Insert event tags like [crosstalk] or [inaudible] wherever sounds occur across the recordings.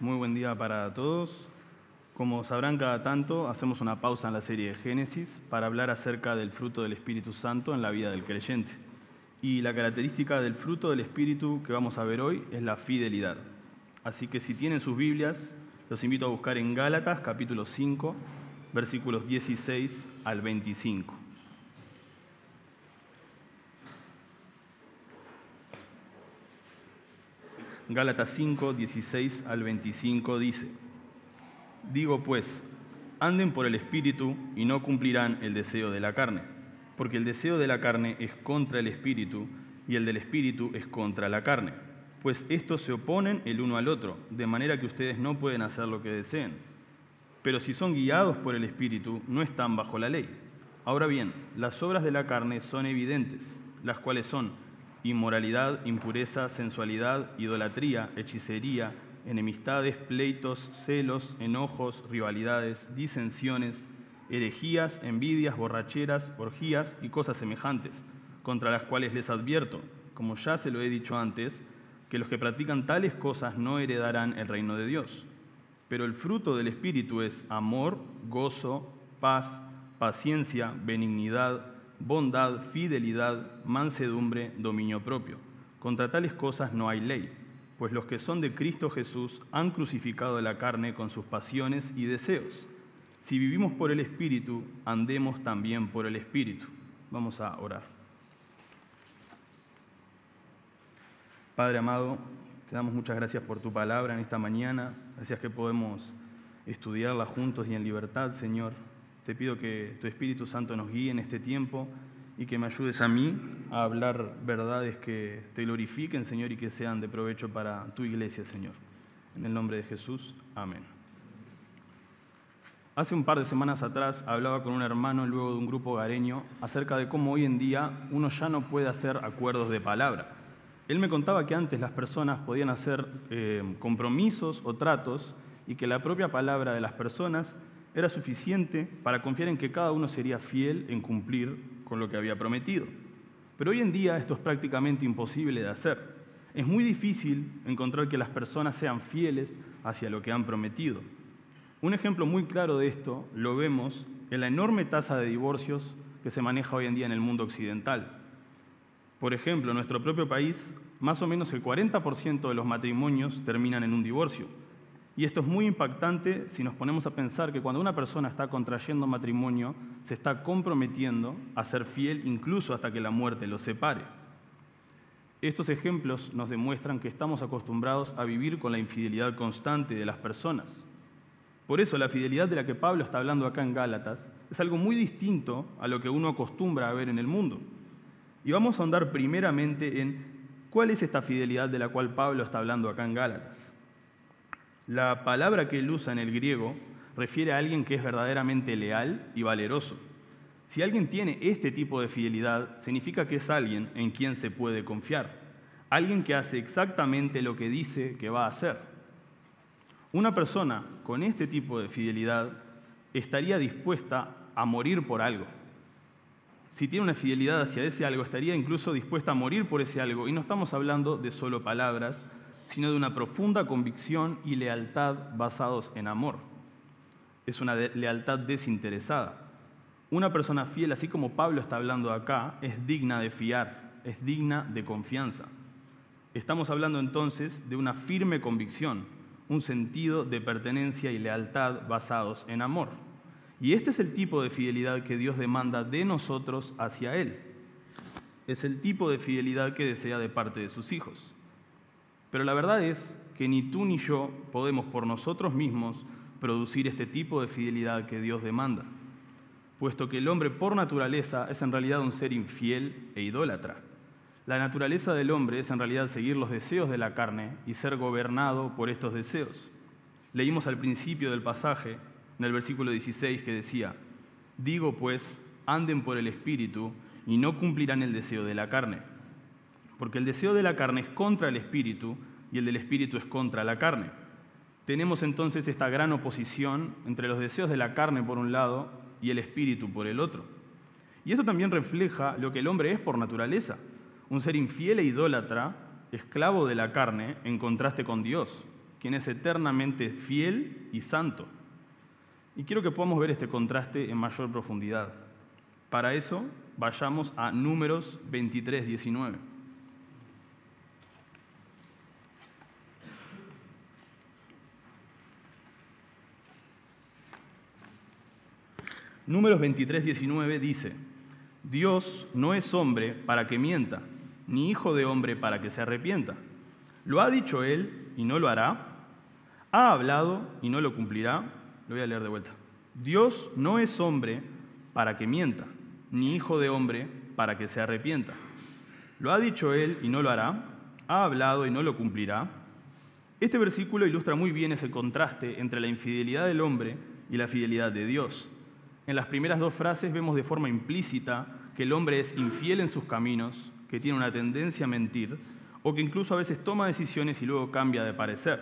Muy buen día para todos. Como sabrán cada tanto, hacemos una pausa en la serie de Génesis para hablar acerca del fruto del Espíritu Santo en la vida del creyente. Y la característica del fruto del Espíritu que vamos a ver hoy es la fidelidad. Así que si tienen sus Biblias, los invito a buscar en Gálatas capítulo 5, versículos 16 al 25. Gálatas 5, 16 al 25 dice, Digo pues, anden por el Espíritu y no cumplirán el deseo de la carne, porque el deseo de la carne es contra el Espíritu y el del Espíritu es contra la carne, pues estos se oponen el uno al otro, de manera que ustedes no pueden hacer lo que deseen. Pero si son guiados por el Espíritu, no están bajo la ley. Ahora bien, las obras de la carne son evidentes, las cuales son inmoralidad, impureza, sensualidad, idolatría, hechicería, enemistades, pleitos, celos, enojos, rivalidades, disensiones, herejías, envidias, borracheras, orgías y cosas semejantes, contra las cuales les advierto, como ya se lo he dicho antes, que los que practican tales cosas no heredarán el reino de Dios. Pero el fruto del Espíritu es amor, gozo, paz, paciencia, benignidad, bondad, fidelidad, mansedumbre, dominio propio. Contra tales cosas no hay ley, pues los que son de Cristo Jesús han crucificado la carne con sus pasiones y deseos. Si vivimos por el Espíritu, andemos también por el Espíritu. Vamos a orar. Padre amado, te damos muchas gracias por tu palabra en esta mañana. Gracias que podemos estudiarla juntos y en libertad, Señor. Te pido que tu Espíritu Santo nos guíe en este tiempo y que me ayudes a mí a hablar verdades que te glorifiquen, Señor, y que sean de provecho para tu iglesia, Señor. En el nombre de Jesús, amén. Hace un par de semanas atrás hablaba con un hermano luego de un grupo gareño acerca de cómo hoy en día uno ya no puede hacer acuerdos de palabra. Él me contaba que antes las personas podían hacer eh, compromisos o tratos y que la propia palabra de las personas era suficiente para confiar en que cada uno sería fiel en cumplir con lo que había prometido. Pero hoy en día esto es prácticamente imposible de hacer. Es muy difícil encontrar que las personas sean fieles hacia lo que han prometido. Un ejemplo muy claro de esto lo vemos en la enorme tasa de divorcios que se maneja hoy en día en el mundo occidental. Por ejemplo, en nuestro propio país, más o menos el 40% de los matrimonios terminan en un divorcio. Y esto es muy impactante si nos ponemos a pensar que cuando una persona está contrayendo matrimonio, se está comprometiendo a ser fiel incluso hasta que la muerte los separe. Estos ejemplos nos demuestran que estamos acostumbrados a vivir con la infidelidad constante de las personas. Por eso la fidelidad de la que Pablo está hablando acá en Gálatas es algo muy distinto a lo que uno acostumbra a ver en el mundo. Y vamos a andar primeramente en cuál es esta fidelidad de la cual Pablo está hablando acá en Gálatas. La palabra que él usa en el griego refiere a alguien que es verdaderamente leal y valeroso. Si alguien tiene este tipo de fidelidad, significa que es alguien en quien se puede confiar, alguien que hace exactamente lo que dice que va a hacer. Una persona con este tipo de fidelidad estaría dispuesta a morir por algo. Si tiene una fidelidad hacia ese algo, estaría incluso dispuesta a morir por ese algo. Y no estamos hablando de solo palabras, sino de una profunda convicción y lealtad basados en amor. Es una lealtad desinteresada. Una persona fiel, así como Pablo está hablando acá, es digna de fiar, es digna de confianza. Estamos hablando entonces de una firme convicción, un sentido de pertenencia y lealtad basados en amor. Y este es el tipo de fidelidad que Dios demanda de nosotros hacia Él. Es el tipo de fidelidad que desea de parte de sus hijos. Pero la verdad es que ni tú ni yo podemos por nosotros mismos producir este tipo de fidelidad que Dios demanda, puesto que el hombre por naturaleza es en realidad un ser infiel e idólatra. La naturaleza del hombre es en realidad seguir los deseos de la carne y ser gobernado por estos deseos. Leímos al principio del pasaje, en el versículo 16, que decía, digo pues, anden por el Espíritu y no cumplirán el deseo de la carne porque el deseo de la carne es contra el espíritu y el del espíritu es contra la carne. Tenemos entonces esta gran oposición entre los deseos de la carne por un lado y el espíritu por el otro. Y eso también refleja lo que el hombre es por naturaleza, un ser infiel e idólatra, esclavo de la carne en contraste con Dios. quien es eternamente fiel y santo. Y quiero que podamos ver este contraste en mayor profundidad. Para eso, vayamos a Números 23, 19. Números 23, 19 dice, Dios no es hombre para que mienta, ni hijo de hombre para que se arrepienta. Lo ha dicho él y no lo hará. Ha hablado y no lo cumplirá. Lo voy a leer de vuelta. Dios no es hombre para que mienta, ni hijo de hombre para que se arrepienta. Lo ha dicho él y no lo hará. Ha hablado y no lo cumplirá. Este versículo ilustra muy bien ese contraste entre la infidelidad del hombre y la fidelidad de Dios. En las primeras dos frases vemos de forma implícita que el hombre es infiel en sus caminos, que tiene una tendencia a mentir, o que incluso a veces toma decisiones y luego cambia de parecer.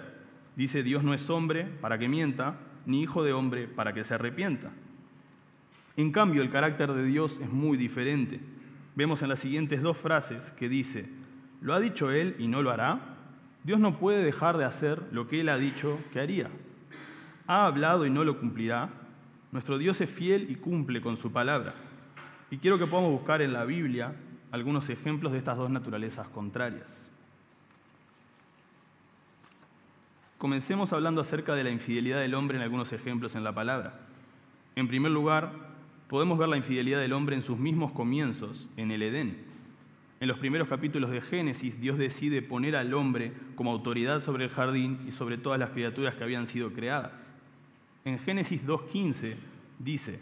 Dice, Dios no es hombre para que mienta, ni hijo de hombre para que se arrepienta. En cambio, el carácter de Dios es muy diferente. Vemos en las siguientes dos frases que dice, lo ha dicho Él y no lo hará. Dios no puede dejar de hacer lo que Él ha dicho que haría. Ha hablado y no lo cumplirá. Nuestro Dios es fiel y cumple con su palabra. Y quiero que podamos buscar en la Biblia algunos ejemplos de estas dos naturalezas contrarias. Comencemos hablando acerca de la infidelidad del hombre en algunos ejemplos en la palabra. En primer lugar, podemos ver la infidelidad del hombre en sus mismos comienzos, en el Edén. En los primeros capítulos de Génesis, Dios decide poner al hombre como autoridad sobre el jardín y sobre todas las criaturas que habían sido creadas. En Génesis 2.15 dice,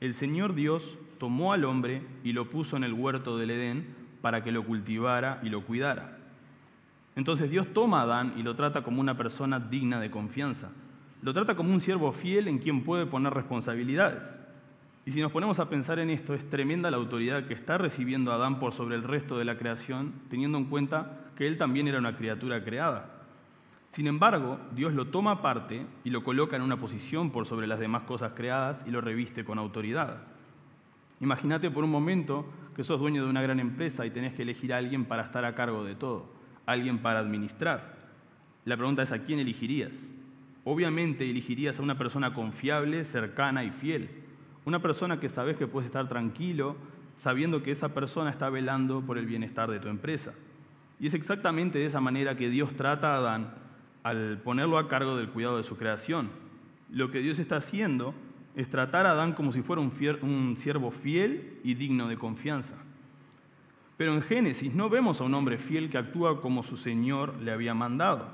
el Señor Dios tomó al hombre y lo puso en el huerto del Edén para que lo cultivara y lo cuidara. Entonces Dios toma a Adán y lo trata como una persona digna de confianza. Lo trata como un siervo fiel en quien puede poner responsabilidades. Y si nos ponemos a pensar en esto, es tremenda la autoridad que está recibiendo Adán por sobre el resto de la creación, teniendo en cuenta que él también era una criatura creada. Sin embargo, Dios lo toma aparte y lo coloca en una posición por sobre las demás cosas creadas y lo reviste con autoridad. Imagínate por un momento que sos dueño de una gran empresa y tenés que elegir a alguien para estar a cargo de todo, alguien para administrar. La pregunta es a quién elegirías. Obviamente elegirías a una persona confiable, cercana y fiel. Una persona que sabes que puedes estar tranquilo sabiendo que esa persona está velando por el bienestar de tu empresa. Y es exactamente de esa manera que Dios trata a Adán al ponerlo a cargo del cuidado de su creación. Lo que Dios está haciendo es tratar a Adán como si fuera un, siervo fiel y digno de confianza. Pero en Génesis no vemos a un hombre fiel que actúa como su Señor le había mandado,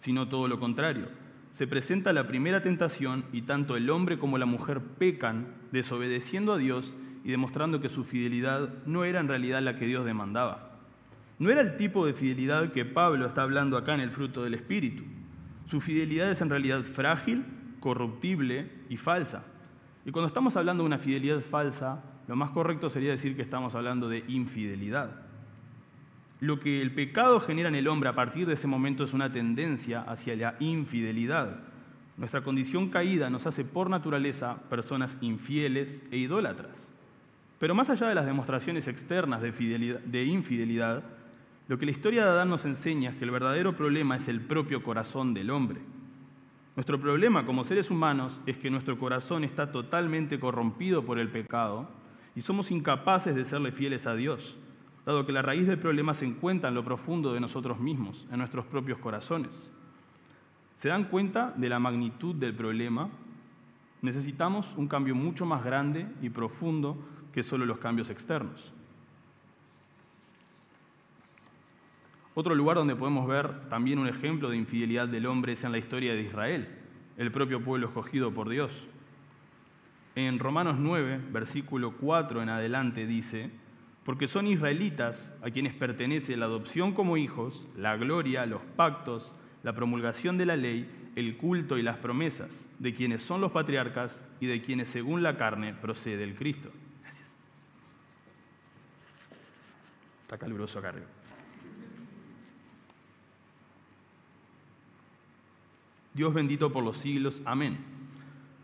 sino todo lo contrario. Se presenta la primera tentación y tanto el hombre como la mujer pecan, desobedeciendo a Dios y demostrando que su fidelidad no era en realidad la que Dios demandaba. No era el tipo de fidelidad que Pablo está hablando acá en el fruto del Espíritu. Su fidelidad es en realidad frágil, corruptible y falsa. Y cuando estamos hablando de una fidelidad falsa, lo más correcto sería decir que estamos hablando de infidelidad. Lo que el pecado genera en el hombre a partir de ese momento es una tendencia hacia la infidelidad. Nuestra condición caída nos hace por naturaleza personas infieles e idólatras. Pero más allá de las demostraciones externas de, de, infidelidad, lo que la historia de Adán nos enseña es que el verdadero problema es el propio corazón del hombre. Nuestro problema como seres humanos es que nuestro corazón está totalmente corrompido por el pecado y somos incapaces de serle fieles a Dios, dado que la raíz del problema se encuentra en lo profundo de nosotros mismos, en nuestros propios corazones. ¿Se dan cuenta de la magnitud del problema? Necesitamos un cambio mucho más grande y profundo que solo los cambios externos. Otro lugar donde podemos ver también un ejemplo de infidelidad del hombre es en la historia de Israel, el propio pueblo escogido por Dios. En Romanos 9, versículo 4 en adelante dice, porque son israelitas a quienes pertenece la adopción como hijos, la gloria, los pactos, la promulgación de la ley, el culto y las promesas, de quienes son los patriarcas y de quienes según la carne procede el Cristo. Gracias. Está caluroso acá arriba. Dios bendito por los siglos. Amén.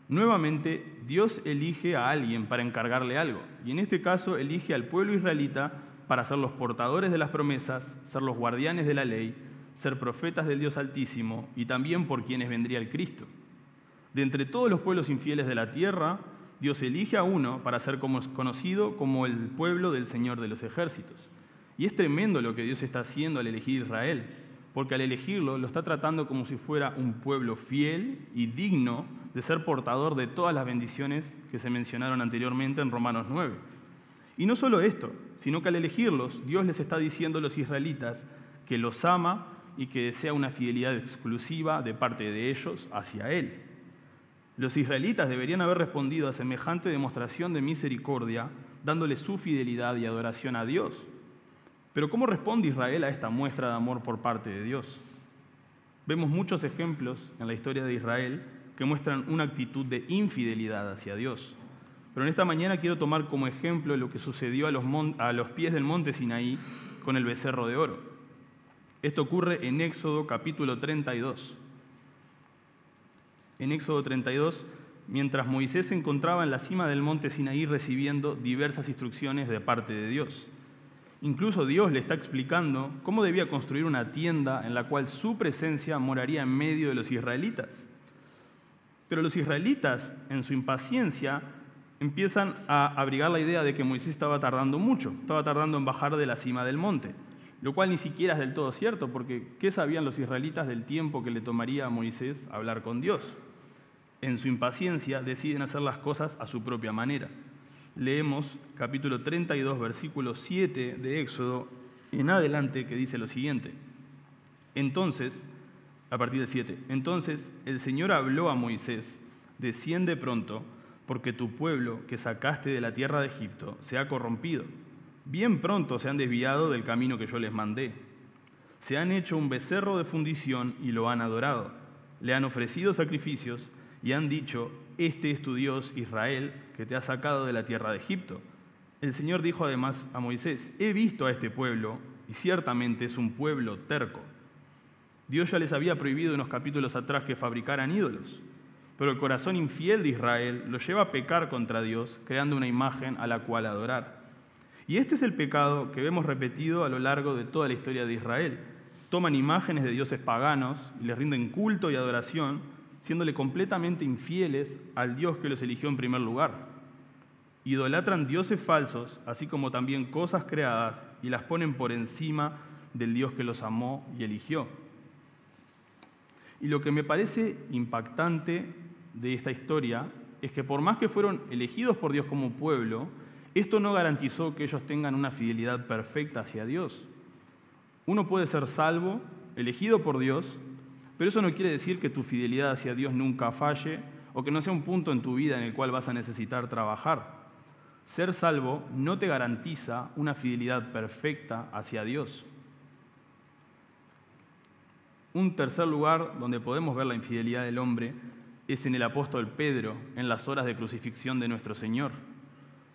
Nuevamente, Dios elige a alguien para encargarle algo, y en este caso elige al pueblo israelita para ser los portadores de las promesas, ser los guardianes de la ley, ser profetas del Dios Altísimo y también por quienes vendría el Cristo. De entre todos los pueblos infieles de la tierra, Dios elige a uno para ser conocido como el pueblo del Señor de los ejércitos. Y es tremendo lo que Dios está haciendo al elegir Israel, porque al elegirlo lo está tratando como si fuera un pueblo fiel y digno de ser portador de todas las bendiciones que se mencionaron anteriormente en Romanos 9. Y no solo esto, sino que al elegirlos, Dios les está diciendo a los israelitas que los ama y que desea una fidelidad exclusiva de parte de ellos hacia Él. Los israelitas deberían haber respondido a semejante demostración de misericordia, dándole su fidelidad y adoración a Dios. Pero ¿cómo responde Israel a esta muestra de amor por parte de Dios? Vemos muchos ejemplos en la historia de Israel que muestran una actitud de infidelidad hacia Dios. Pero en esta mañana quiero tomar como ejemplo lo que sucedió a los, pies del monte Sinaí con el becerro de oro. Esto ocurre en Éxodo capítulo 32 en Éxodo 32, mientras Moisés se encontraba en la cima del monte Sinaí recibiendo diversas instrucciones de parte de Dios. Incluso Dios le está explicando cómo debía construir una tienda en la cual su presencia moraría en medio de los israelitas. Pero los israelitas, en su impaciencia, empiezan a abrigar la idea de que Moisés estaba tardando mucho, estaba tardando en bajar de la cima del monte, lo cual ni siquiera es del todo cierto, porque ¿qué sabían los israelitas del tiempo que le tomaría a Moisés hablar con Dios? en su impaciencia, deciden hacer las cosas a su propia manera. Leemos capítulo 32, versículo 7 de Éxodo en adelante que dice lo siguiente. Entonces, a partir del 7, entonces el Señor habló a Moisés, desciende pronto, porque tu pueblo que sacaste de la tierra de Egipto se ha corrompido. Bien pronto se han desviado del camino que yo les mandé. Se han hecho un becerro de fundición y lo han adorado. Le han ofrecido sacrificios y han dicho, este es tu Dios Israel que te ha sacado de la tierra de Egipto. El Señor dijo además a Moisés, he visto a este pueblo y ciertamente es un pueblo terco. Dios ya les había prohibido unos capítulos atrás que fabricaran ídolos, pero el corazón infiel de Israel lo lleva a pecar contra Dios, creando una imagen a la cual adorar. Y este es el pecado que vemos repetido a lo largo de toda la historia de Israel. Toman imágenes de dioses paganos y les rinden culto y adoración, siéndole completamente infieles al Dios que los eligió en primer lugar. Idolatran dioses falsos, así como también cosas creadas, y las ponen por encima del Dios que los amó y eligió. Y lo que me parece impactante de esta historia es que por más que fueron elegidos por Dios como pueblo, esto no garantizó que ellos tengan una fidelidad perfecta hacia Dios. Uno puede ser salvo, elegido por Dios, pero eso no quiere decir que tu fidelidad hacia Dios nunca falle o que no sea un punto en tu vida en el cual vas a necesitar trabajar. Ser salvo no te garantiza una fidelidad perfecta hacia Dios. Un tercer lugar donde podemos ver la infidelidad del hombre es en el apóstol Pedro, en las horas de crucifixión de nuestro Señor.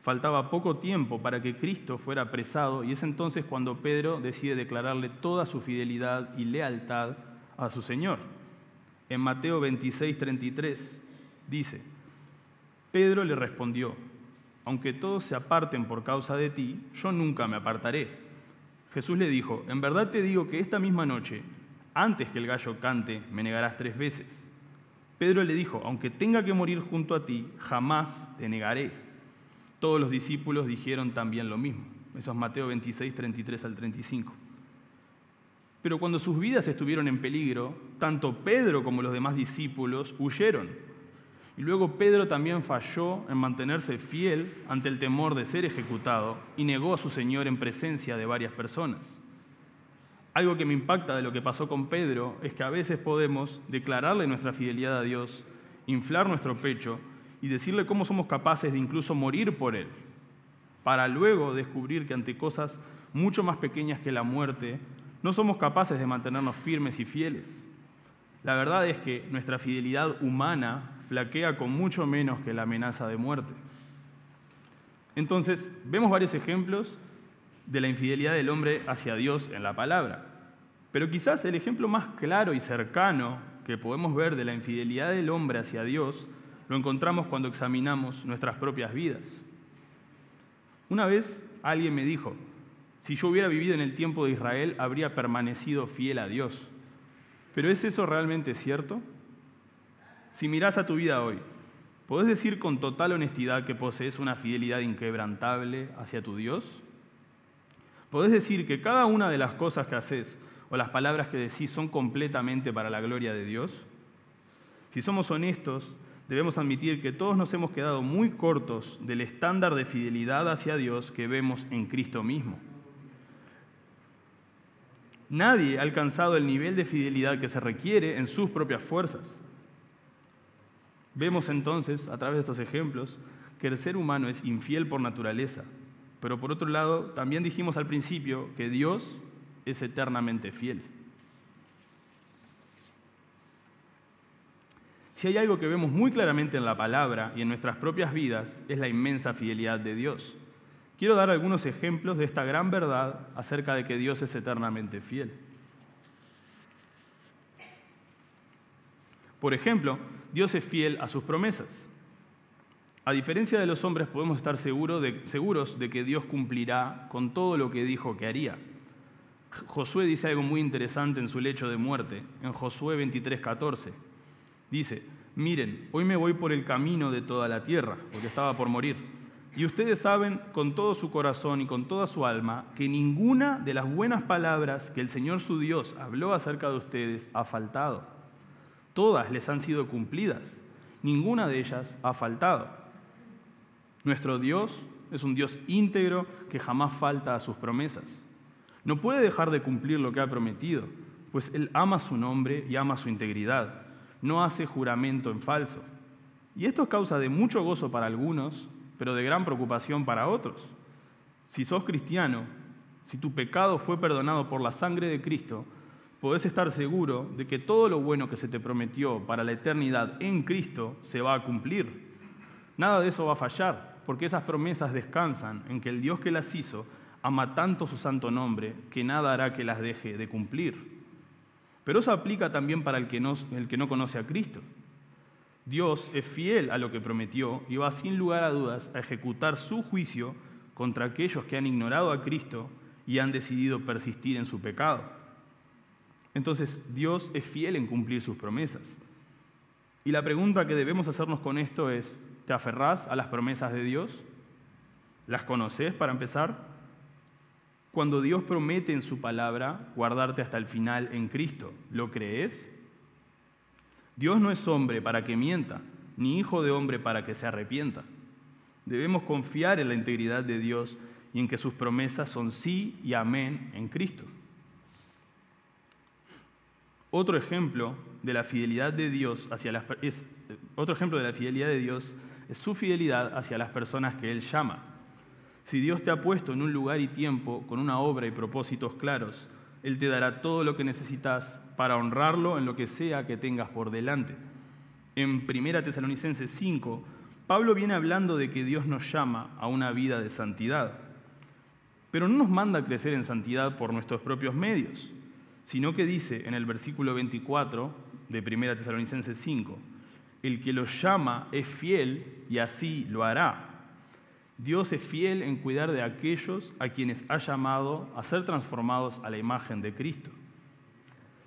Faltaba poco tiempo para que Cristo fuera apresado y es entonces cuando Pedro decide declararle toda su fidelidad y lealtad a su Señor. En Mateo 26, 33 dice, Pedro le respondió, aunque todos se aparten por causa de ti, yo nunca me apartaré. Jesús le dijo, en verdad te digo que esta misma noche, antes que el gallo cante, me negarás tres veces. Pedro le dijo, aunque tenga que morir junto a ti, jamás te negaré. Todos los discípulos dijeron también lo mismo. Eso es Mateo 26, 33 al 35. Pero cuando sus vidas estuvieron en peligro, tanto Pedro como los demás discípulos huyeron. Y luego Pedro también falló en mantenerse fiel ante el temor de ser ejecutado y negó a su Señor en presencia de varias personas. Algo que me impacta de lo que pasó con Pedro es que a veces podemos declararle nuestra fidelidad a Dios, inflar nuestro pecho y decirle cómo somos capaces de incluso morir por Él, para luego descubrir que ante cosas mucho más pequeñas que la muerte no somos capaces de mantenernos firmes y fieles. La verdad es que nuestra fidelidad humana flaquea con mucho menos que la amenaza de muerte. Entonces, vemos varios ejemplos de la infidelidad del hombre hacia Dios en la palabra. Pero quizás el ejemplo más claro y cercano que podemos ver de la infidelidad del hombre hacia Dios lo encontramos cuando examinamos nuestras propias vidas. Una vez alguien me dijo, si yo hubiera vivido en el tiempo de Israel, habría permanecido fiel a Dios. Pero ¿es eso realmente cierto? Si miras a tu vida hoy, ¿podés decir con total honestidad que posees una fidelidad inquebrantable hacia tu Dios? ¿Podés decir que cada una de las cosas que haces o las palabras que decís son completamente para la gloria de Dios? Si somos honestos, debemos admitir que todos nos hemos quedado muy cortos del estándar de fidelidad hacia Dios que vemos en Cristo mismo. Nadie ha alcanzado el nivel de fidelidad que se requiere en sus propias fuerzas. Vemos entonces, a través de estos ejemplos, que el ser humano es infiel por naturaleza, pero por otro lado, también dijimos al principio que Dios es eternamente fiel. Si hay algo que vemos muy claramente en la palabra y en nuestras propias vidas, es la inmensa fidelidad de Dios. Quiero dar algunos ejemplos de esta gran verdad acerca de que Dios es eternamente fiel. Por ejemplo, Dios es fiel a sus promesas. A diferencia de los hombres, podemos estar seguros de, que Dios cumplirá con todo lo que dijo que haría. Josué dice algo muy interesante en su lecho de muerte, en Josué 23:14. Dice, miren, hoy me voy por el camino de toda la tierra, porque estaba por morir. Y ustedes saben con todo su corazón y con toda su alma que ninguna de las buenas palabras que el Señor su Dios habló acerca de ustedes ha faltado. Todas les han sido cumplidas. Ninguna de ellas ha faltado. Nuestro Dios es un Dios íntegro que jamás falta a sus promesas. No puede dejar de cumplir lo que ha prometido, pues Él ama su nombre y ama su integridad. No hace juramento en falso. Y esto es causa de mucho gozo para algunos, pero de gran preocupación para otros. Si sos cristiano, si tu pecado fue perdonado por la sangre de Cristo, podés estar seguro de que todo lo bueno que se te prometió para la eternidad en Cristo se va a cumplir. Nada de eso va a fallar, porque esas promesas descansan en que el Dios que las hizo ama tanto su santo nombre que nada hará que las deje de cumplir. Pero eso aplica también para el que no, el que no conoce a Cristo. Dios es fiel a lo que prometió y va sin lugar a dudas a ejecutar su juicio contra aquellos que han ignorado a Cristo y han decidido persistir en su pecado. Entonces Dios es fiel en cumplir sus promesas. Y la pregunta que debemos hacernos con esto es, ¿te aferrás a las promesas de Dios? ¿Las conoces para empezar? Cuando Dios promete en su palabra guardarte hasta el final en Cristo, ¿lo crees? Dios no es hombre para que mienta, ni hijo de hombre para que se arrepienta. Debemos confiar en la integridad de Dios y en que sus promesas son sí y amén en Cristo. Otro ejemplo de la fidelidad de Dios hacia las es, otro ejemplo de la fidelidad de Dios es su fidelidad hacia las personas que él llama. Si Dios te ha puesto en un lugar y tiempo con una obra y propósitos claros, Él te dará todo lo que necesitas para honrarlo en lo que sea que tengas por delante. En 1 Tesalonicenses 5, Pablo viene hablando de que Dios nos llama a una vida de santidad, pero no nos manda a crecer en santidad por nuestros propios medios, sino que dice en el versículo 24 de 1 Tesalonicenses 5, el que los llama es fiel y así lo hará. Dios es fiel en cuidar de aquellos a quienes ha llamado a ser transformados a la imagen de Cristo.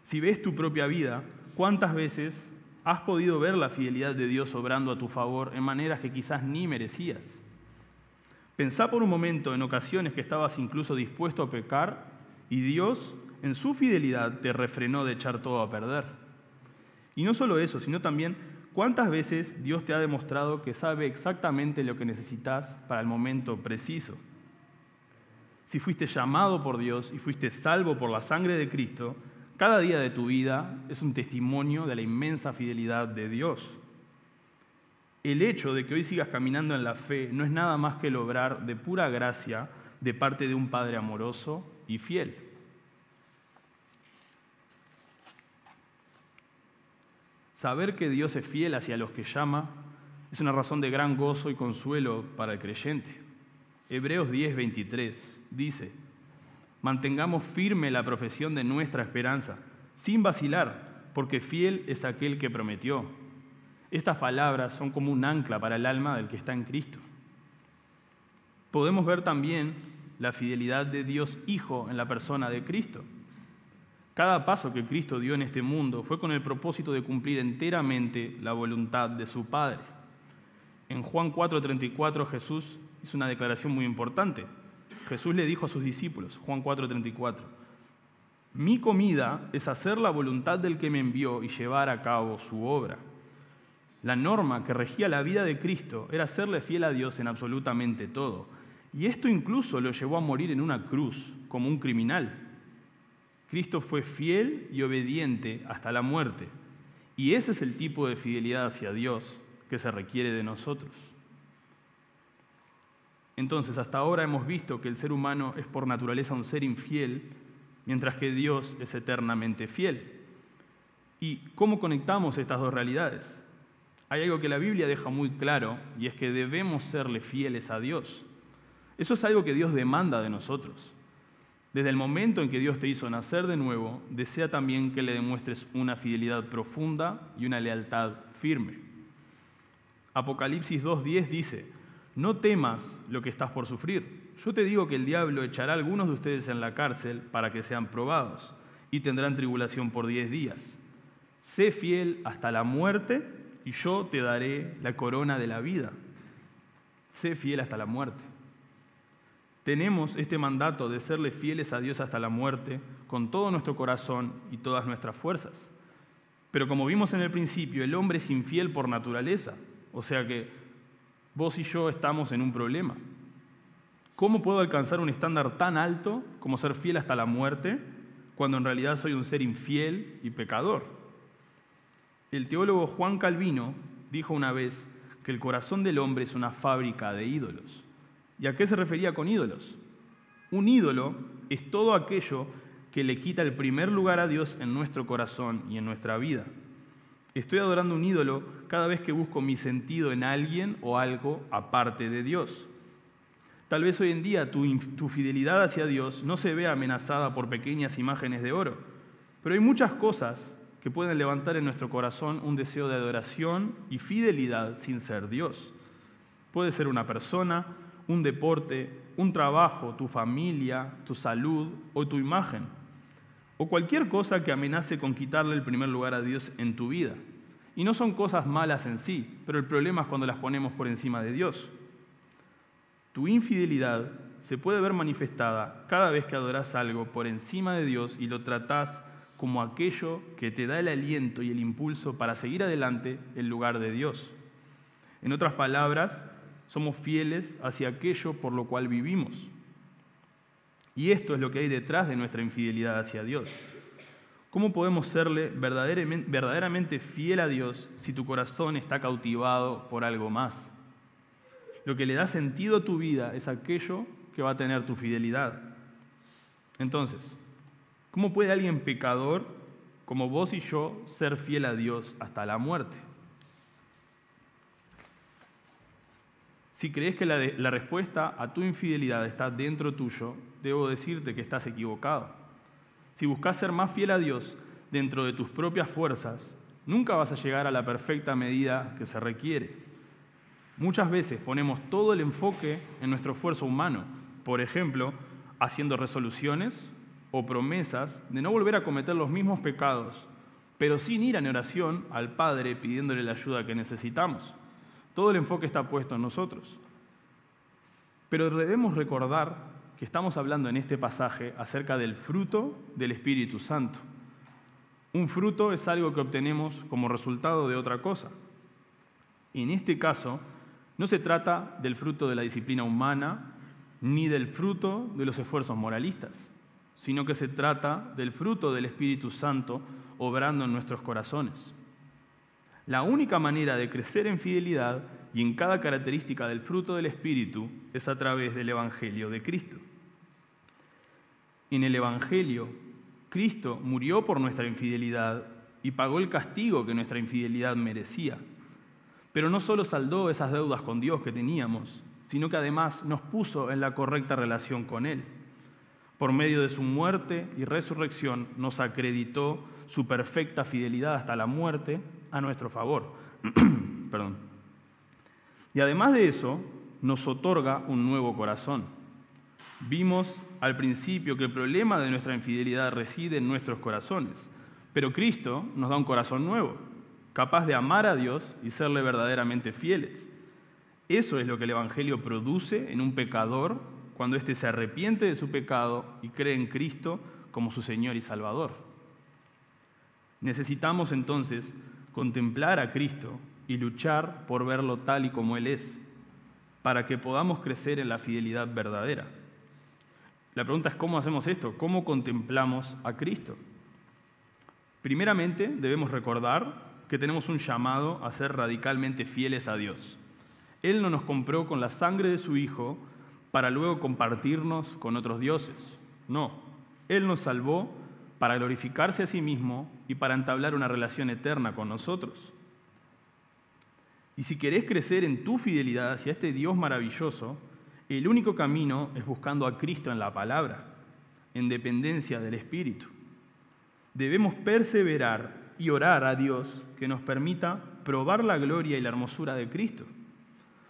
Si ves tu propia vida, ¿cuántas veces has podido ver la fidelidad de Dios obrando a tu favor en maneras que quizás ni merecías? Pensá por un momento en ocasiones que estabas incluso dispuesto a pecar y Dios, en su fidelidad, te refrenó de echar todo a perder. Y no solo eso, sino también ¿Cuántas veces Dios te ha demostrado que sabe exactamente lo que necesitas para el momento preciso? Si fuiste llamado por Dios y fuiste salvo por la sangre de Cristo, cada día de tu vida es un testimonio de la inmensa fidelidad de Dios. El hecho de que hoy sigas caminando en la fe no es nada más que el obrar de pura gracia de parte de un Padre amoroso y fiel. Saber que Dios es fiel hacia los que llama es una razón de gran gozo y consuelo para el creyente. Hebreos 10, 23 dice, mantengamos firme la profesión de nuestra esperanza, sin vacilar, porque fiel es aquel que prometió. Estas palabras son como un ancla para el alma del que está en Cristo. Podemos ver también la fidelidad de Dios Hijo en la persona de Cristo. Cada paso que Cristo dio en este mundo fue con el propósito de cumplir enteramente la voluntad de su Padre. En Juan 4:34 Jesús hizo una declaración muy importante. Jesús le dijo a sus discípulos, Juan 4:34, mi comida es hacer la voluntad del que me envió y llevar a cabo su obra. La norma que regía la vida de Cristo era serle fiel a Dios en absolutamente todo. Y esto incluso lo llevó a morir en una cruz como un criminal. Cristo fue fiel y obediente hasta la muerte. Y ese es el tipo de fidelidad hacia Dios que se requiere de nosotros. Entonces, hasta ahora hemos visto que el ser humano es por naturaleza un ser infiel, mientras que Dios es eternamente fiel. ¿Y cómo conectamos estas dos realidades? hay algo que la Biblia deja muy claro y es que debemos serle fieles a Dios. Eso es algo que Dios demanda de nosotros. Desde el momento en que Dios te hizo nacer de nuevo, desea también que le demuestres una fidelidad profunda y una lealtad firme. Apocalipsis 2.10 dice, no temas lo que estás por sufrir. Yo te digo que el diablo echará a algunos de ustedes en la cárcel para que sean probados y tendrán tribulación por diez días. Sé fiel hasta la muerte y yo te daré la corona de la vida. Sé fiel hasta la muerte. Tenemos este mandato de serle fieles a Dios hasta la muerte con todo nuestro corazón y todas nuestras fuerzas. Pero como vimos en el principio, el hombre es infiel por naturaleza. O sea que vos y yo estamos en un problema. ¿Cómo puedo alcanzar un estándar tan alto como ser fiel hasta la muerte cuando en realidad soy un ser infiel y pecador? El teólogo Juan Calvino dijo una vez que el corazón del hombre es una fábrica de ídolos. ¿Y a qué se refería con ídolos? Un ídolo es todo aquello que le quita el primer lugar a Dios en nuestro corazón y en nuestra vida. Estoy adorando un ídolo cada vez que busco mi sentido en alguien o algo aparte de Dios. Tal vez hoy en día tu, fidelidad hacia Dios no se vea amenazada por pequeñas imágenes de oro, pero hay muchas cosas que pueden levantar en nuestro corazón un deseo de adoración y fidelidad sin ser Dios. Puede ser una persona, un deporte, un trabajo, tu familia, tu salud o tu imagen, o cualquier cosa que amenace con quitarle el primer lugar a Dios en tu vida. Y no son cosas malas en sí, pero el problema es cuando las ponemos por encima de Dios. Tu infidelidad se puede ver manifestada cada vez que adoras algo por encima de Dios y lo tratás como aquello que te da el aliento y el impulso para seguir adelante en lugar de Dios. En otras palabras, somos fieles hacia aquello por lo cual vivimos. Y esto es lo que hay detrás de nuestra infidelidad hacia Dios. ¿Cómo podemos serle verdaderamente fiel a Dios si tu corazón está cautivado por algo más? Lo que le da sentido a tu vida es aquello que va a tener tu fidelidad. Entonces, ¿Cómo puede alguien pecador como vos y yo ser fiel a Dios hasta la muerte? Si crees que la, respuesta a tu infidelidad está dentro tuyo, debo decirte que estás equivocado. Si buscas ser más fiel a Dios dentro de tus propias fuerzas, nunca vas a llegar a la perfecta medida que se requiere. Muchas veces ponemos todo el enfoque en nuestro esfuerzo humano, por ejemplo, haciendo resoluciones o promesas de no volver a cometer los mismos pecados, pero sin ir en oración al Padre pidiéndole la ayuda que necesitamos. Todo el enfoque está puesto en nosotros. Pero debemos recordar que estamos hablando en este pasaje acerca del fruto del Espíritu Santo. Un fruto es algo que obtenemos como resultado de otra cosa. En este caso, no se trata del fruto de la disciplina humana ni del fruto de los esfuerzos moralistas sino que se trata del fruto del Espíritu Santo obrando en nuestros corazones. La única manera de crecer en fidelidad y en cada característica del fruto del Espíritu es a través del Evangelio de Cristo. En el Evangelio, Cristo murió por nuestra infidelidad y pagó el castigo que nuestra infidelidad merecía. Pero no solo saldó esas deudas con Dios que teníamos, sino que además nos puso en la correcta relación con Él por medio de su muerte y resurrección, nos acreditó su perfecta fidelidad hasta la muerte a nuestro favor. [clears throat] Perdón. Y además de eso, nos otorga un nuevo corazón. Vimos al principio que el problema de nuestra infidelidad reside en nuestros corazones, pero Cristo nos da un corazón nuevo, capaz de amar a Dios y serle verdaderamente fieles. Eso es lo que el Evangelio produce en un pecador cuando éste se arrepiente de su pecado y cree en Cristo como su Señor y Salvador. Necesitamos entonces contemplar a Cristo y luchar por verlo tal y como Él es, para que podamos crecer en la fidelidad verdadera. La pregunta es cómo hacemos esto, cómo contemplamos a Cristo. Primeramente debemos recordar que tenemos un llamado a ser radicalmente fieles a Dios. Él no nos compró con la sangre de su Hijo para luego compartirnos con otros dioses. No, Él nos salvó para glorificarse a sí mismo y para entablar una relación eterna con nosotros. Y si querés crecer en tu fidelidad hacia este Dios maravilloso, el único camino es buscando a Cristo en la palabra, en dependencia del Espíritu. Debemos perseverar y orar a Dios que nos permita probar la gloria y la hermosura de Cristo.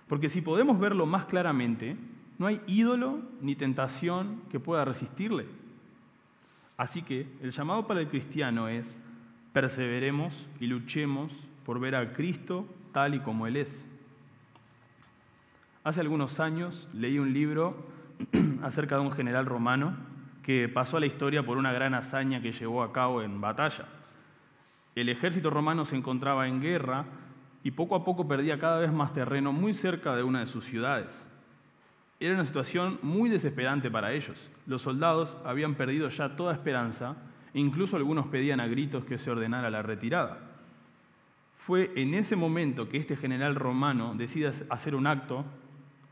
Porque si podemos verlo más claramente, no hay ídolo ni tentación que pueda resistirle. Así que el llamado para el cristiano es perseveremos y luchemos por ver a Cristo tal y como Él es. Hace algunos años leí un libro [clears throat] acerca de un general romano que pasó a la historia por una gran hazaña que llevó a cabo en batalla. El ejército romano se encontraba en guerra y poco a poco perdía cada vez más terreno muy cerca de una de sus ciudades. Era una situación muy desesperante para ellos. Los soldados habían perdido ya toda esperanza e incluso algunos pedían a gritos que se ordenara la retirada. Fue en ese momento que este general romano decide hacer un acto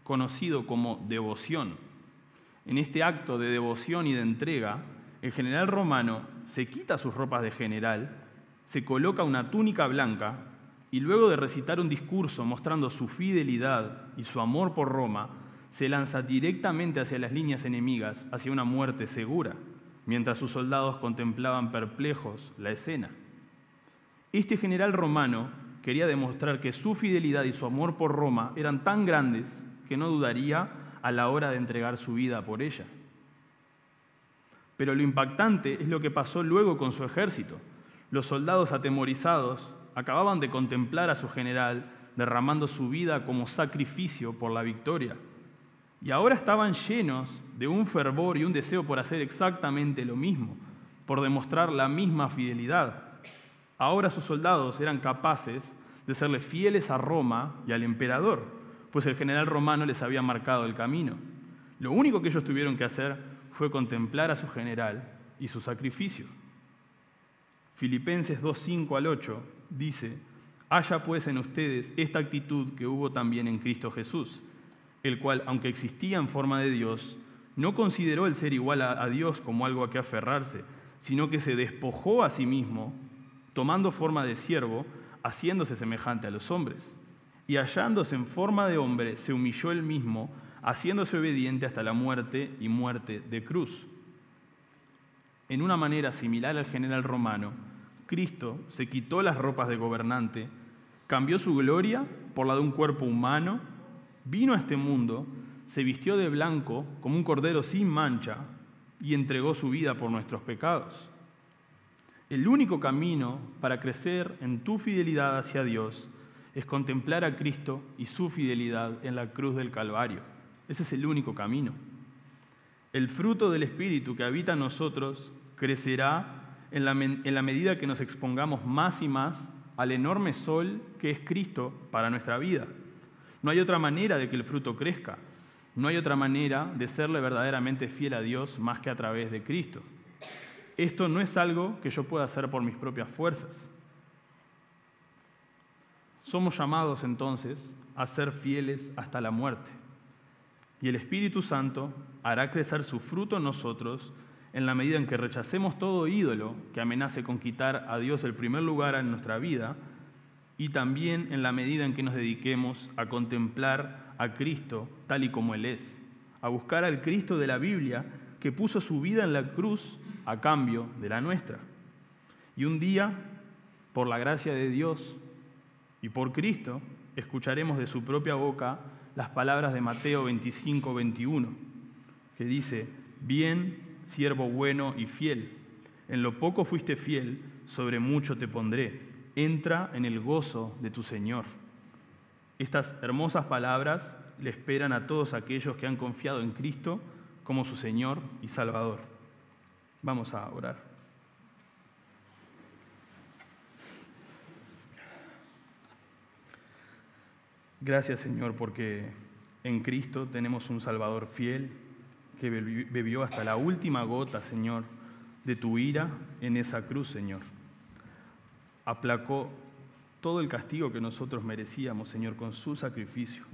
conocido como devoción. En este acto de devoción y de entrega, el general romano se quita sus ropas de general se coloca una túnica blanca y luego de recitar un discurso mostrando su fidelidad y su amor por Roma, se lanza directamente hacia las líneas enemigas, hacia una muerte segura, mientras sus soldados contemplaban perplejos la escena. Este general romano quería demostrar que su fidelidad y su amor por Roma eran tan grandes que no dudaría a la hora de entregar su vida por ella. Pero lo impactante es lo que pasó luego con su ejército. Los soldados atemorizados acababan de contemplar a su general derramando su vida como sacrificio por la victoria. Y ahora estaban llenos de un fervor y un deseo por hacer exactamente lo mismo, por demostrar la misma fidelidad. Ahora sus soldados eran capaces de serle fieles a Roma y al emperador, pues el general romano les había marcado el camino. Lo único que ellos tuvieron que hacer fue contemplar a su general y su sacrificio. Filipenses 2, 5 al 8 dice, haya pues en ustedes esta actitud que hubo también en Cristo Jesús, el cual, aunque existía en forma de Dios, no consideró el ser igual a Dios como algo a que aferrarse, sino que se despojó a sí mismo, tomando forma de siervo, haciéndose semejante a los hombres. Y hallándose en forma de hombre, se humilló él mismo, haciéndose obediente hasta la muerte y muerte de cruz. En una manera similar al general romano, Cristo se quitó las ropas de gobernante, cambió su gloria por la de un cuerpo humano, vino a este mundo, se vistió de blanco como un cordero sin mancha y entregó su vida por nuestros pecados. El único camino para crecer en tu fidelidad hacia Dios es contemplar a Cristo y su fidelidad en la cruz del Calvario. Ese es el único camino. El fruto del Espíritu que habita en nosotros crecerá en la, medida que nos expongamos más y más al enorme sol que es Cristo para nuestra vida. No hay otra manera de que el fruto crezca. No hay otra manera de serle verdaderamente fiel a Dios más que a través de Cristo. Esto no es algo que yo pueda hacer por mis propias fuerzas. Somos llamados entonces a ser fieles hasta la muerte. Y el Espíritu Santo hará crecer su fruto en nosotros en la medida en que rechacemos todo ídolo que amenace con quitar a Dios el primer lugar en nuestra vida y también en la medida en que nos dediquemos a contemplar a Cristo tal y como Él es, a buscar al Cristo de la Biblia que puso su vida en la cruz a cambio de la nuestra. Y un día, por la gracia de Dios y por Cristo, escucharemos de su propia boca las palabras de Mateo 25, 21 que dice, bien, siervo bueno y fiel, en lo poco fuiste fiel, sobre mucho te pondré, entra en el gozo de tu Señor. Estas hermosas palabras le esperan a todos aquellos que han confiado en Cristo como su Señor y Salvador. Vamos a orar. Gracias Señor porque en Cristo tenemos un Salvador fiel que bebió hasta la última gota, Señor, de tu ira en esa cruz, Señor. Aplacó todo el castigo que nosotros merecíamos, Señor, con su sacrificio.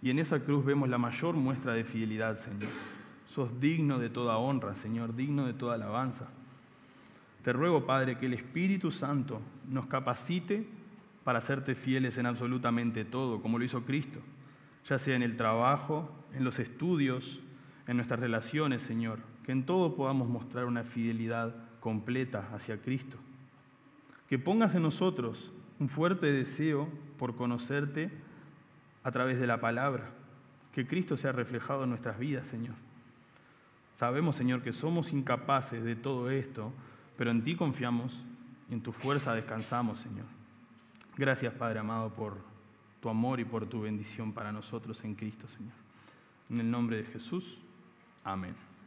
Y en esa cruz vemos la mayor muestra de fidelidad, Señor. Sos digno de toda honra, Señor, digno de toda alabanza. Te ruego, Padre, que el Espíritu Santo nos capacite para hacerte fieles en absolutamente todo, como lo hizo Cristo, ya sea en el trabajo, en los estudios, en nuestras relaciones, Señor, que en todo podamos mostrar una fidelidad completa hacia Cristo. Que pongas en nosotros un fuerte deseo por conocerte a través de la palabra, que Cristo sea reflejado en nuestras vidas, Señor. Sabemos, Señor, que somos incapaces de todo esto, pero en ti confiamos y en tu fuerza descansamos, Señor. Gracias, Padre amado, por tu amor y por tu bendición para nosotros en Cristo, Señor. En el nombre de Jesús, amén.